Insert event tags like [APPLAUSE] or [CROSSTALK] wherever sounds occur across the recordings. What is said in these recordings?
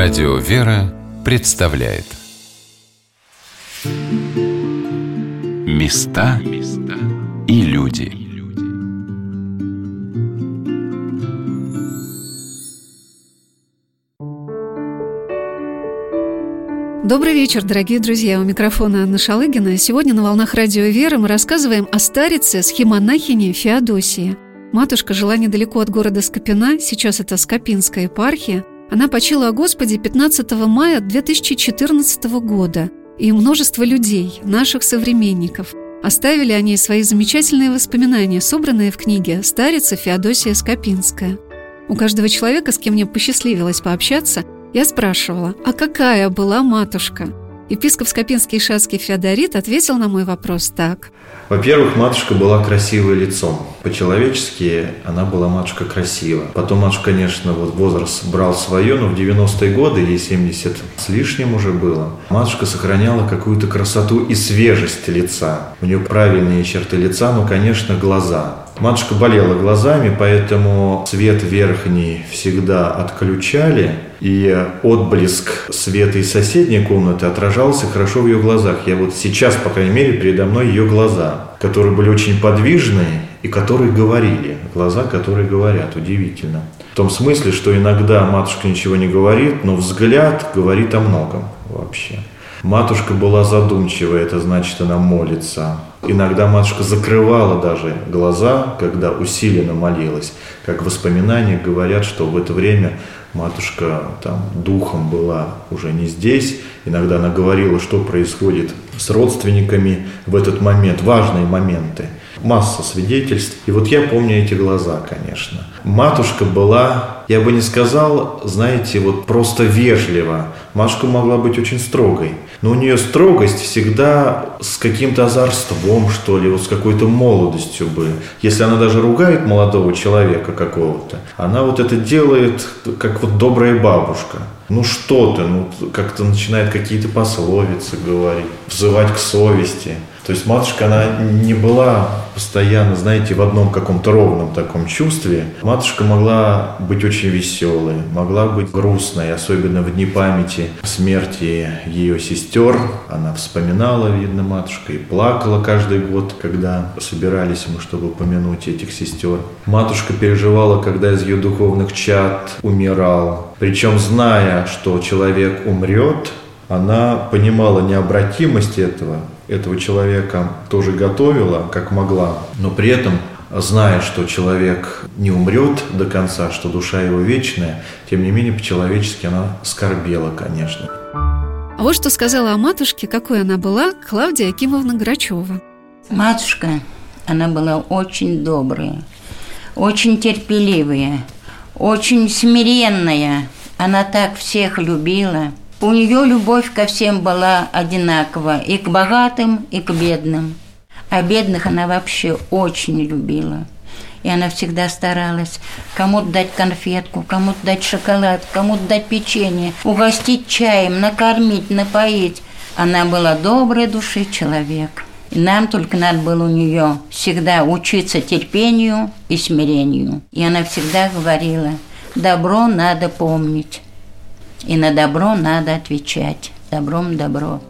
Радио «Вера» представляет Места и люди Добрый вечер, дорогие друзья. У микрофона Анна Шалыгина. Сегодня на «Волнах Радио «Вера» мы рассказываем о старице схемонахине Феодосии. Матушка жила недалеко от города Скопина, сейчас это Скопинская епархия – она почила о Господе 15 мая 2014 года, и множество людей, наших современников, оставили о ней свои замечательные воспоминания, собранные в книге «Старица Феодосия Скопинская». У каждого человека, с кем мне посчастливилось пообщаться, я спрашивала, а какая была матушка? Епископ Скопинский Шацкий Феодорит ответил на мой вопрос так. Во-первых, матушка была красивой лицом. По-человечески она была матушка красива. Потом матушка, конечно, вот возраст брал свое, но в 90-е годы, ей 70 с лишним уже было, матушка сохраняла какую-то красоту и свежесть лица. У нее правильные черты лица, но, конечно, глаза. Матушка болела глазами, поэтому свет верхний всегда отключали, и отблеск света из соседней комнаты отражался хорошо в ее глазах. Я вот сейчас, по крайней мере, передо мной ее глаза, которые были очень подвижные и которые говорили. Глаза, которые говорят. Удивительно. В том смысле, что иногда матушка ничего не говорит, но взгляд говорит о многом вообще. Матушка была задумчивая, это значит, она молится. Иногда матушка закрывала даже глаза, когда усиленно молилась. Как воспоминания говорят, что в это время матушка там духом была уже не здесь. Иногда она говорила, что происходит с родственниками в этот момент, важные моменты. Масса свидетельств. И вот я помню эти глаза, конечно. Матушка была, я бы не сказал, знаете, вот просто вежлива. Матушка могла быть очень строгой. Но у нее строгость всегда с каким-то озорством, что ли, вот с какой-то молодостью бы. Если она даже ругает молодого человека какого-то, она вот это делает, как вот добрая бабушка. Ну что ты, ну как-то начинает какие-то пословицы говорить, взывать к совести. То есть матушка, она не была постоянно, знаете, в одном каком-то ровном таком чувстве. Матушка могла быть очень веселой, могла быть грустной, особенно в дни памяти смерти ее сестер. Она вспоминала, видно, матушка, и плакала каждый год, когда собирались мы, чтобы помянуть этих сестер. Матушка переживала, когда из ее духовных чад умирал. Причем, зная, что человек умрет, она понимала необратимость этого, этого человека тоже готовила, как могла, но при этом зная, что человек не умрет до конца, что душа его вечная, тем не менее по-человечески она скорбела, конечно. А вот что сказала о матушке, какой она была, Клавдия Акимовна Грачева. Матушка, она была очень добрая, очень терпеливая, очень смиренная. Она так всех любила – у нее любовь ко всем была одинакова, и к богатым, и к бедным. А бедных она вообще очень любила. И она всегда старалась кому-то дать конфетку, кому-то дать шоколад, кому-то дать печенье, угостить чаем, накормить, напоить. Она была доброй души человек. И нам только надо было у нее всегда учиться терпению и смирению. И она всегда говорила, добро надо помнить. И на добро надо отвечать. Добром добро.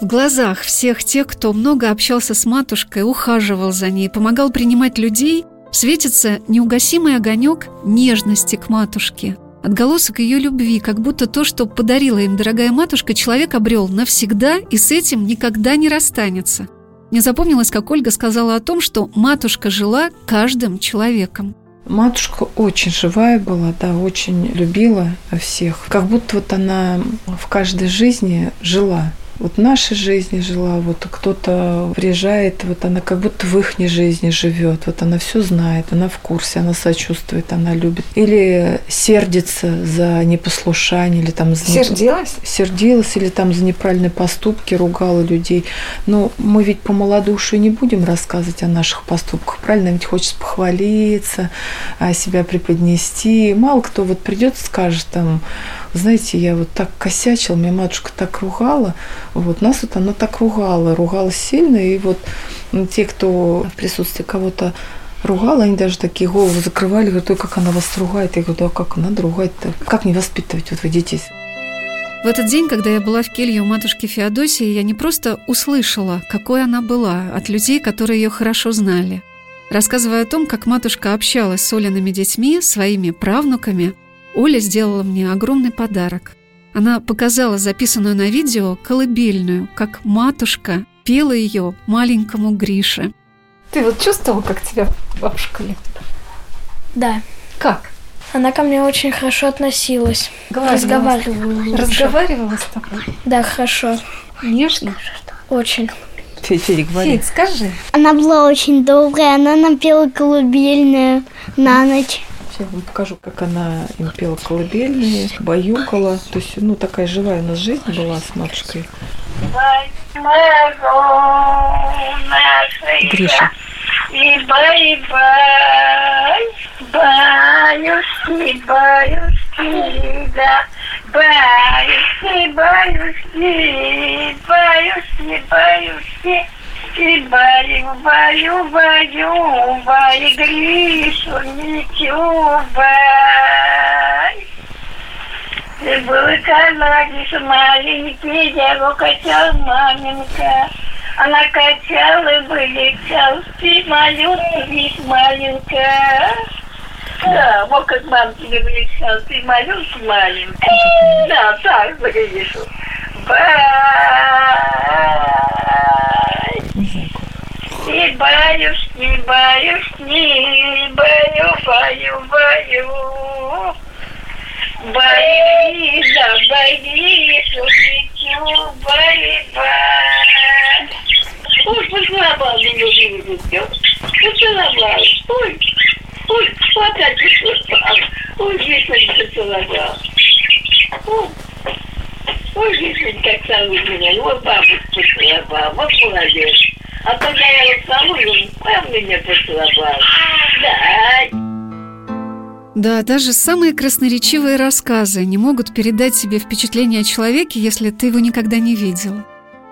В глазах всех тех, кто много общался с матушкой, ухаживал за ней, помогал принимать людей, светится неугасимый огонек нежности к матушке. Отголосок ее любви, как будто то, что подарила им дорогая матушка, человек обрел навсегда и с этим никогда не расстанется. Мне запомнилось, как Ольга сказала о том, что матушка жила каждым человеком. Матушка очень живая была, да, очень любила всех. Как будто вот она в каждой жизни жила вот нашей жизни жила, вот кто-то приезжает, вот она как будто в их жизни живет, вот она все знает, она в курсе, она сочувствует, она любит. Или сердится за непослушание, или там... За... Сердилась? Сердилась, или там за неправильные поступки ругала людей. Но мы ведь по малодушию не будем рассказывать о наших поступках, правильно? Ведь хочется похвалиться, себя преподнести. Мало кто вот придет и скажет там, знаете, я вот так косячил, меня матушка так ругала, вот нас вот она так ругала, ругала сильно, и вот те, кто в присутствии кого-то ругала, они даже такие головы закрывали, говорят, ой, как она вас ругает. Я говорю, да как надо ругать-то? Как не воспитывать вот вы детей? В этот день, когда я была в келье у матушки Феодосии, я не просто услышала, какой она была от людей, которые ее хорошо знали. Рассказывая о том, как матушка общалась с Олиными детьми, своими правнуками, Оля сделала мне огромный подарок. Она показала записанную на видео колыбельную, как матушка пела ее маленькому Грише. Ты вот чувствовал, как тебя бабушка любит? Да. Как? Она ко мне очень хорошо относилась. Говорила. Разговаривала. Разговаривала с тобой? Да, хорошо. Нежно? Очень. Федь, говори. Федь, скажи. Она была очень добрая, она нам пела колыбельную на ночь. Я вам покажу, как она им пела колыбельные, баюкала. То есть, ну, такая живая у нас жизнь была с матушкой. Гриша. И бай, бай, баюшки, баюшки, да, баю, баю, баю, бай, Гришу, Митю, бай. И был канадец маленький, я его качал маменька. Она качала, вылетел, ты малютка, ведь маленькая. Да, вот как мам тебе вылетел, ты малютка маленькая. Да, так выглядишь. Бай. И баюшки, баюшки, баю, баю, баю. Боится, боится, дитю, боится. Ой, поцеловал меня, дитю. Поцеловал. Ой, ой, опять поцеловал. Ой, Вишень поцеловал. Ой, ой, Вишень, как целует меня. Вот бабушка поцеловал. Вот молодец. А когда я целую, он меня поцеловал. Да, Да, даже самые красноречивые рассказы не могут передать себе впечатление о человеке, если ты его никогда не видел.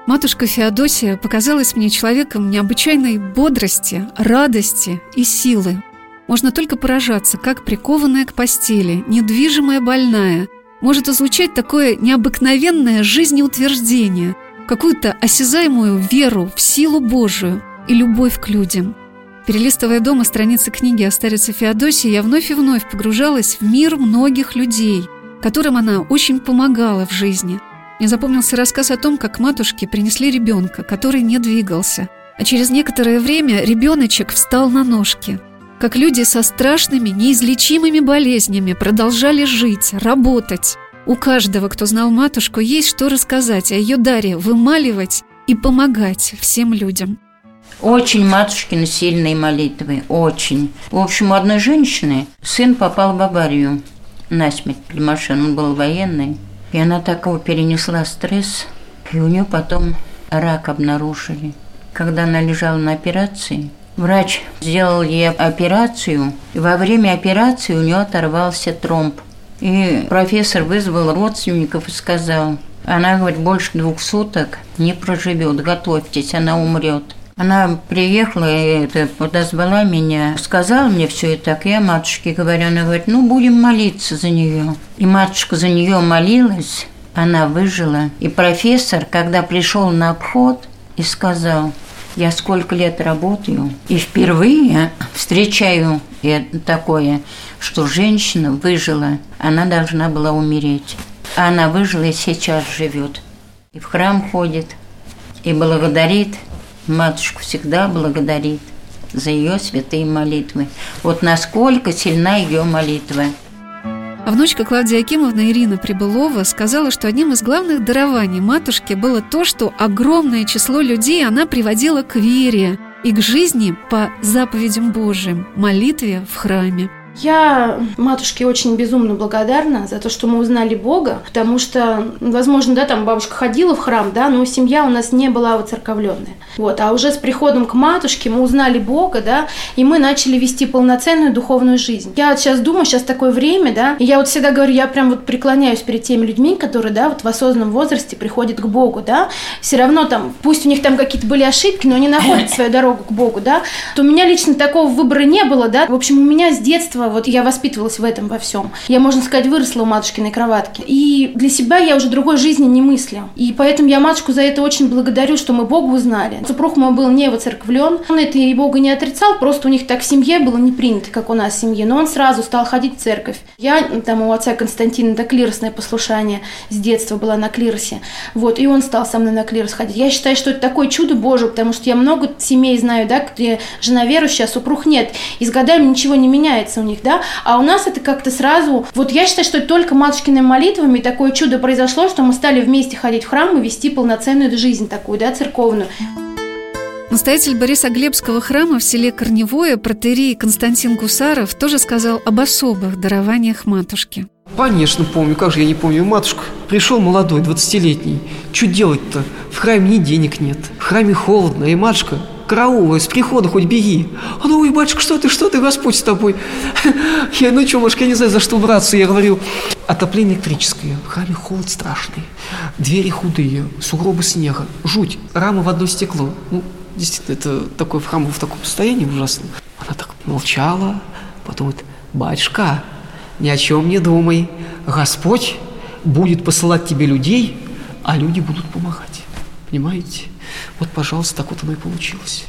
Матушка Феодосия показалась мне человеком необычайной бодрости, радости и силы. Можно только поражаться, как прикованная к постели, недвижимая больная, может излучать такое необыкновенное жизнеутверждение, какую-то осязаемую веру в силу Божию и любовь к людям – Перелистывая дома страницы книги о старице Феодосии, я вновь и вновь погружалась в мир многих людей, которым она очень помогала в жизни. Мне запомнился рассказ о том, как матушке принесли ребенка, который не двигался. А через некоторое время ребеночек встал на ножки. Как люди со страшными, неизлечимыми болезнями продолжали жить, работать. У каждого, кто знал матушку, есть что рассказать о ее даре вымаливать и помогать всем людям. Очень матушкины сильные молитвы, очень. В общем, у одной женщины сын попал в аварию насмерть при машине, он был военный. И она такого перенесла стресс, и у нее потом рак обнаружили. Когда она лежала на операции, врач сделал ей операцию, и во время операции у нее оторвался тромб. И профессор вызвал родственников и сказал, она, говорит, больше двух суток не проживет, готовьтесь, она умрет. Она приехала и это, подозвала меня, сказала мне все это так. Я матушке говорю, она говорит, ну, будем молиться за нее. И матушка за нее молилась, она выжила. И профессор, когда пришел на обход и сказал, я сколько лет работаю, и впервые встречаю такое, что женщина выжила, она должна была умереть. А она выжила и сейчас живет. И в храм ходит, и благодарит – матушку всегда благодарит за ее святые молитвы. Вот насколько сильна ее молитва. А внучка Клавдия Акимовна Ирина Прибылова сказала, что одним из главных дарований матушки было то, что огромное число людей она приводила к вере и к жизни по заповедям Божьим, молитве в храме. Я матушке очень безумно благодарна за то, что мы узнали Бога, потому что, возможно, да, там бабушка ходила в храм, да, но семья у нас не была воцерковленная. Вот, а уже с приходом к матушке мы узнали Бога, да, и мы начали вести полноценную духовную жизнь. Я вот сейчас думаю, сейчас такое время, да, и я вот всегда говорю, я прям вот преклоняюсь перед теми людьми, которые, да, вот в осознанном возрасте приходят к Богу, да, все равно там, пусть у них там какие-то были ошибки, но они находят свою дорогу к Богу, да, то у меня лично такого выбора не было, да, в общем, у меня с детства вот я воспитывалась в этом во всем. Я, можно сказать, выросла у матушкиной кроватки. И для себя я уже другой жизни не мыслю. И поэтому я матушку за это очень благодарю, что мы Бога узнали. Супруг мой был не воцерквлен. Он это и Бога не отрицал, просто у них так в семье было не принято, как у нас в семье. Но он сразу стал ходить в церковь. Я, там у отца Константина, это клиросное послушание с детства была на клиросе. Вот, и он стал со мной на клирос ходить. Я считаю, что это такое чудо Божие, потому что я много семей знаю, да, где жена верующая, а супруг нет. И с годами ничего не меняется у них, да. А у нас это как-то сразу... Вот я считаю, что только матушкиными молитвами такое чудо произошло, что мы стали вместе ходить в храм и вести полноценную жизнь такую, да, церковную. Настоятель Борисоглебского храма в селе Корневое протерей Константин Гусаров тоже сказал об особых дарованиях матушки. Конечно, помню. Как же я не помню, матушка. Пришел молодой, 20-летний. Что делать-то? В храме ни денег нет. В храме холодно. И матушка, караул, из прихода хоть беги. А ну, ой, батюшка, что ты, что ты, Господь с тобой. [LAUGHS] Я, ну что, матушка, я не знаю, за что браться. Я говорю, отопление электрическое, в храме холод страшный, двери худые, сугробы снега, жуть, рамы в одно стекло. Ну, действительно, это такой в храм в таком состоянии ужасном. Она так молчала, потом говорит, батюшка, ни о чем не думай. Господь будет посылать тебе людей, а люди будут помогать. Понимаете? Вот, пожалуйста, так вот оно и получилось.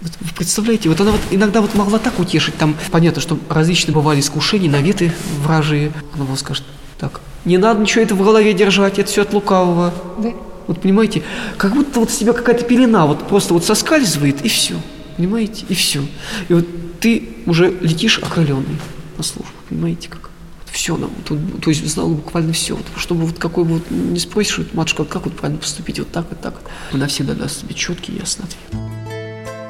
Вот вы представляете, вот она вот иногда вот могла так утешить, там понятно, что различные бывали искушения, наветы вражие. Она вот скажет, так, не надо ничего это в голове держать, это все от лукавого. Да. Вот понимаете, как будто вот с тебя какая-то пелена вот просто вот соскальзывает, и все. Понимаете? И все. И вот ты уже летишь окрыленный на службу. Понимаете, как? Все нам, то, то есть знал буквально все. Вот, чтобы вот какой бы вот не спросишь, вот, матушка, как вот правильно поступить, вот так, вот так. Она всегда даст тебе четкий и ясный ответ.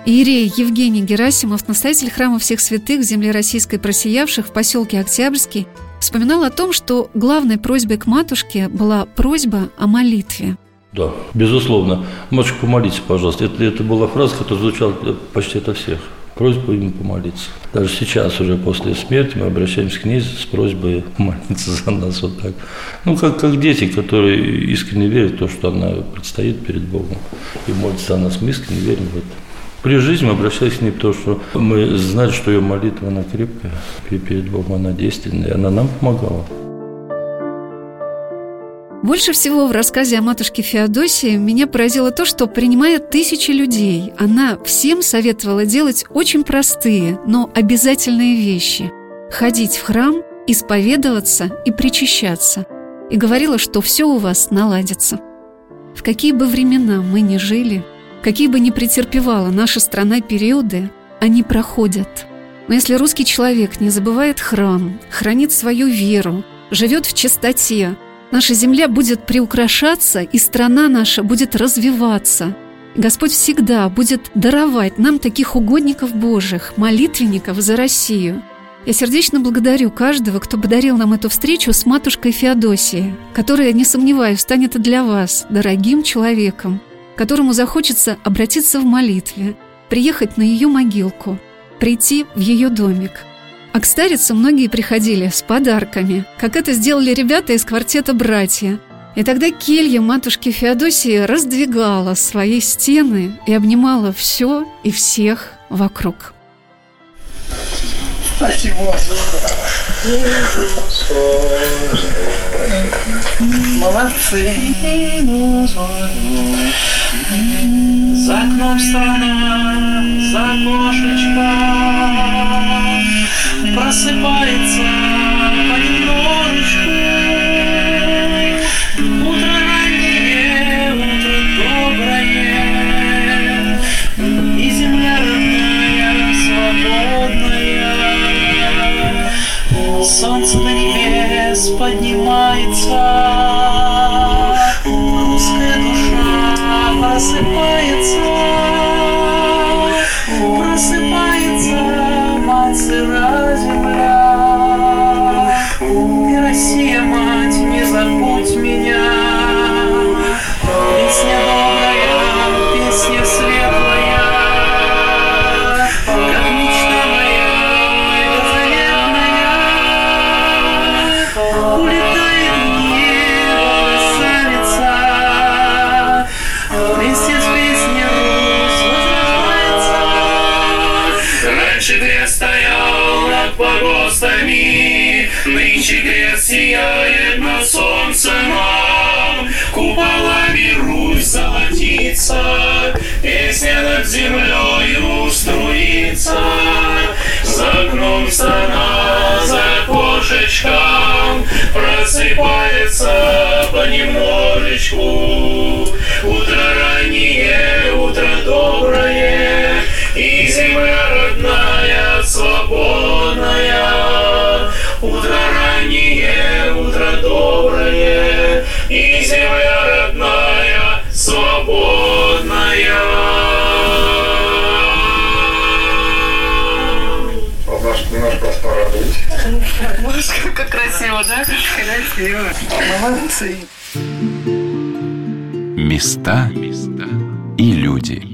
Иерей Евгений Герасимов, настоятель храма всех святых в земле российской просиявших в поселке Октябрьский, вспоминал о том, что главной просьбой к матушке была просьба о молитве. Да, безусловно. Матушка, помолитесь, пожалуйста. Это, это была фраза, которая звучала почти от всех просьбу ему помолиться. Даже сейчас, уже после смерти, мы обращаемся к ней с просьбой молиться за нас вот так. Ну, как, как дети, которые искренне верят в то, что она предстоит перед Богом и молится за нас. Мы искренне верим в это. При жизни мы обращались к ней, потому что мы знали, что ее молитва, она крепкая, и перед Богом она действенная, и она нам помогала. Больше всего в рассказе о матушке Феодосии меня поразило то, что, принимая тысячи людей, она всем советовала делать очень простые, но обязательные вещи – ходить в храм, исповедоваться и причащаться. И говорила, что все у вас наладится. В какие бы времена мы ни жили, какие бы ни претерпевала наша страна периоды, они проходят. Но если русский человек не забывает храм, хранит свою веру, живет в чистоте – Наша земля будет приукрашаться, и страна наша будет развиваться. Господь всегда будет даровать нам таких угодников Божьих, молитвенников за Россию. Я сердечно благодарю каждого, кто подарил нам эту встречу с матушкой Феодосией, которая, не сомневаюсь, станет для вас дорогим человеком, которому захочется обратиться в молитве, приехать на ее могилку, прийти в ее домик – а к старице многие приходили с подарками, как это сделали ребята из квартета «Братья». И тогда келья матушки Феодосии раздвигала свои стены и обнимала все и всех вокруг. Спасибо. Молодцы. За окном страна, за окошечком просыпается понемножечку. Утро раннее, утро доброе, и земля родная, свободная. Солнце до небес поднимается, Нынче грец сияет на солнце нам, Куполами Русь золотится, Песня над землею струится, За окном страна, за окошечком Просыпается понемножечку. Утро раннее, утро доброе, И земля родная, свободная. Свободная. Наш, наш порадуйте. Боже, как красиво, да? Красиво. Молодцы. Места и люди.